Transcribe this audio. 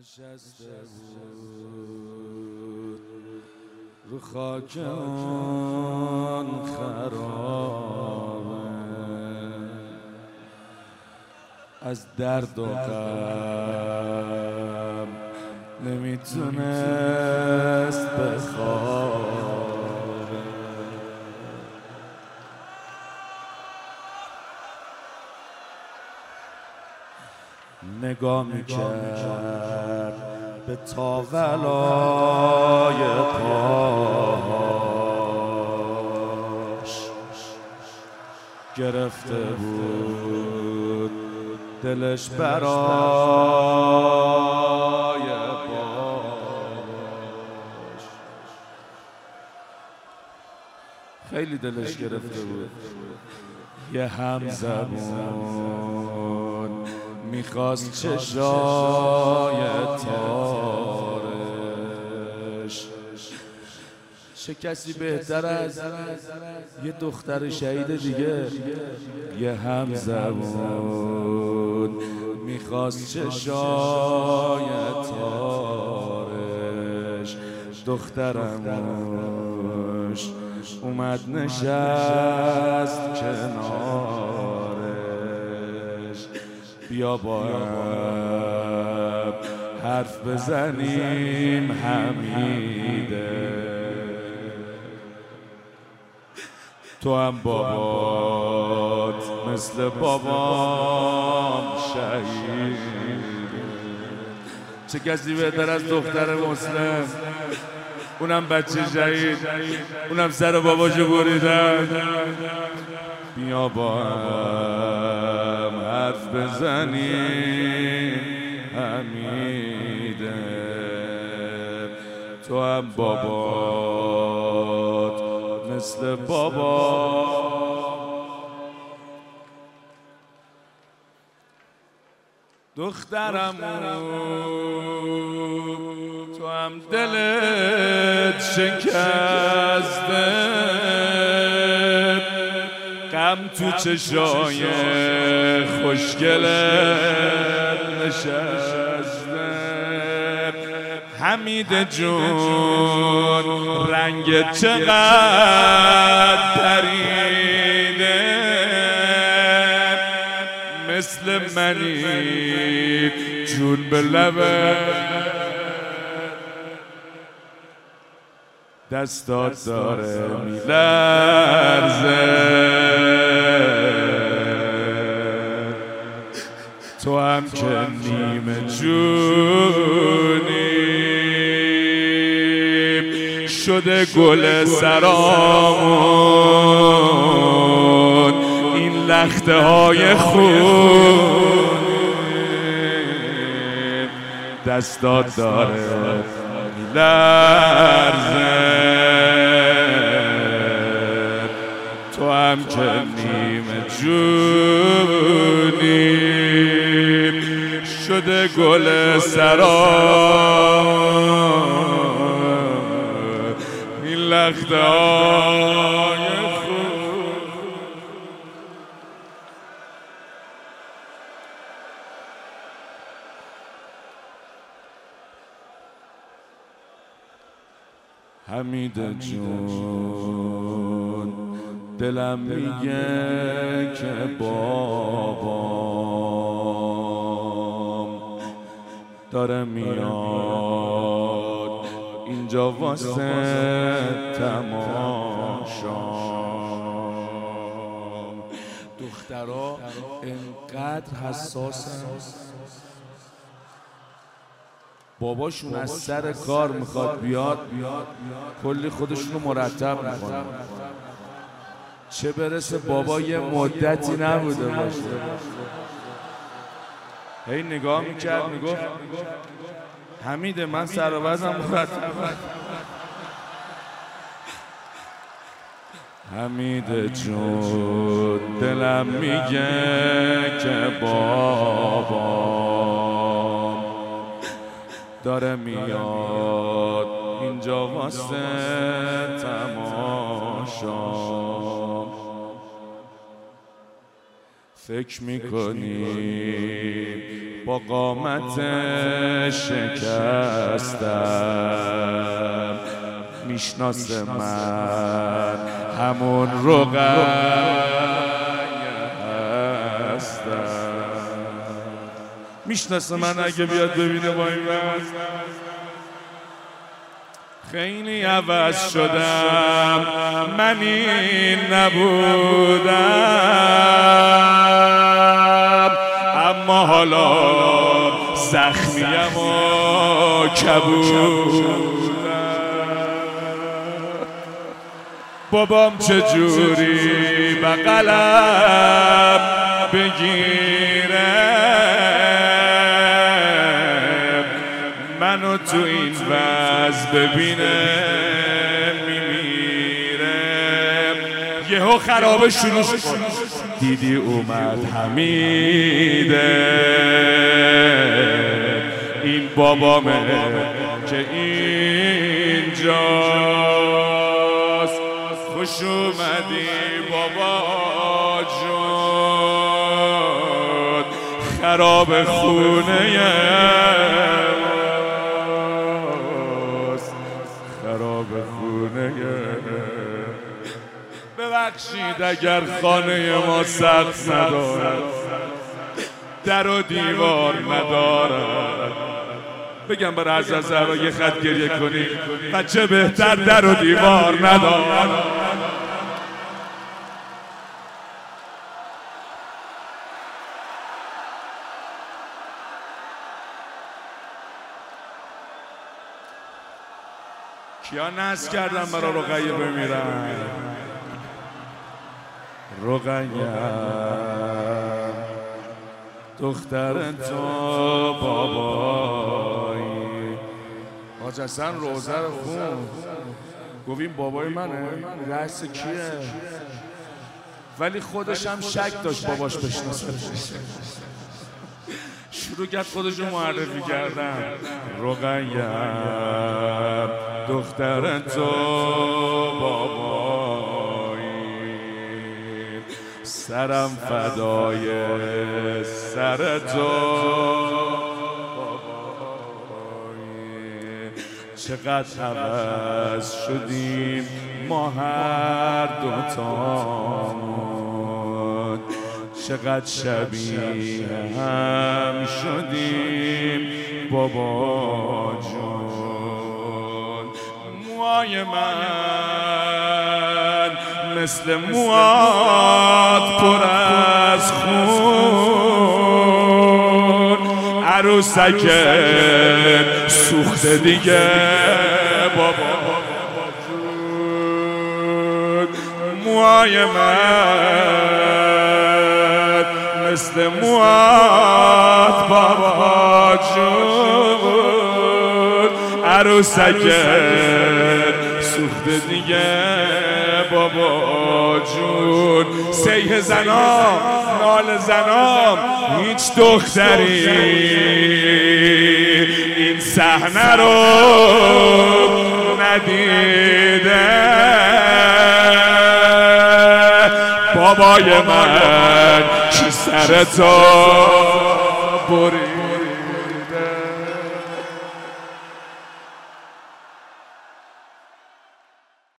نشسته بود. رو خاک آن خرابه. از درد و غم نمی‌تونست بخوابه. نگاه می‌کرد. به تاولای پاش گرفته بود دلش برای باش خیلی دلش گرفته بود. یه هم زبون می‌خواست چشای تارش. چه کسی بهتر از یه دختر شهید دیگه؟ یه هم زبون می‌خواست چشای تارش؟ دخترموش. اومد نشست کنارش بیا با حرف بزنیم حمیده. تو هم بابات مثل بابام شهید. چه کسی بهتر از دختر مسلم؟ اونم بچه شهید اونم سر باباشو بریدن. بیا با حرف بزنیم حمیده. تو هم بابات مثل بابا دخترم تو هم دلت شکسته. غم تو چشای خوشگلت نشسته. حمید جون رنگ چقدر پریده مثل منی جون به لبه دستات داره میلرزه. تو هم که نیمه جونی؟ شده گل سرامون. این لخته های خون دستات داره. لرزه تو هم که نیمه جونی. گل سرام این لخته های حمید جون دلم میگه که بابام داره میاد. اینجا واسه تماشا. دخترا انقدر حساسن. باباشون از سر کار می‌خواد بیاد کلی خودشون رو مرتب می‌کنه چه برسه بابا یه مدتی نبوده باشه. هی نگاه می‌کرد می‌گفت حمیده من سر و وزنم مرتب حمید جون دلم میگه که بابام داره میاد اینجا واسه تماشا فکر می‌کنی با قامت شکستم. میشناس من همون هستم. می‌شناسه من اگه بیاد ببینه با این خیلی عوض شدم. من این نبودم. حالا زخمیم و کبودم بابام چجوری بقلم بگیره؟ منو تو این وز ببینه میمیره. یهو خرابه شروع دیدی اومد حمیده. این بابامه که اینجاست. خوش اومدی بابا جون. خراب خونه ببخشید اگر خانه ما سقف ندارد. در و دیوار ندارد. بگم برای از زهرا یه خط گریه کنی. بچه بهتر در و دیوار ندارد. کیا نز کردن برا رقیه بمیرن؟ رقیه دختر تو بابایی. حاج حسن روزه رو خون. گفت بابای منه. رأس کیه؟ ولی خودش هم شک داشت باباش بشناسه. شروع کرد خودش رو معرفی کردن. رقیه دختر تو بابایی. سرم فدای سر تو. چقدر عوض شدیم ما هر دوتامون چقدر شبیه هم شدیم بابا جون. موهای من مثل موات پر از خون. عروسک سوخته دیگه بابا جون موهای من مثل موات بابا جون. عروسک سوخته دیگه. بابا جون. سیه زنام نال زنام هیچ دختری. این صحنه رو ندیده. بابای من چی سر تو بری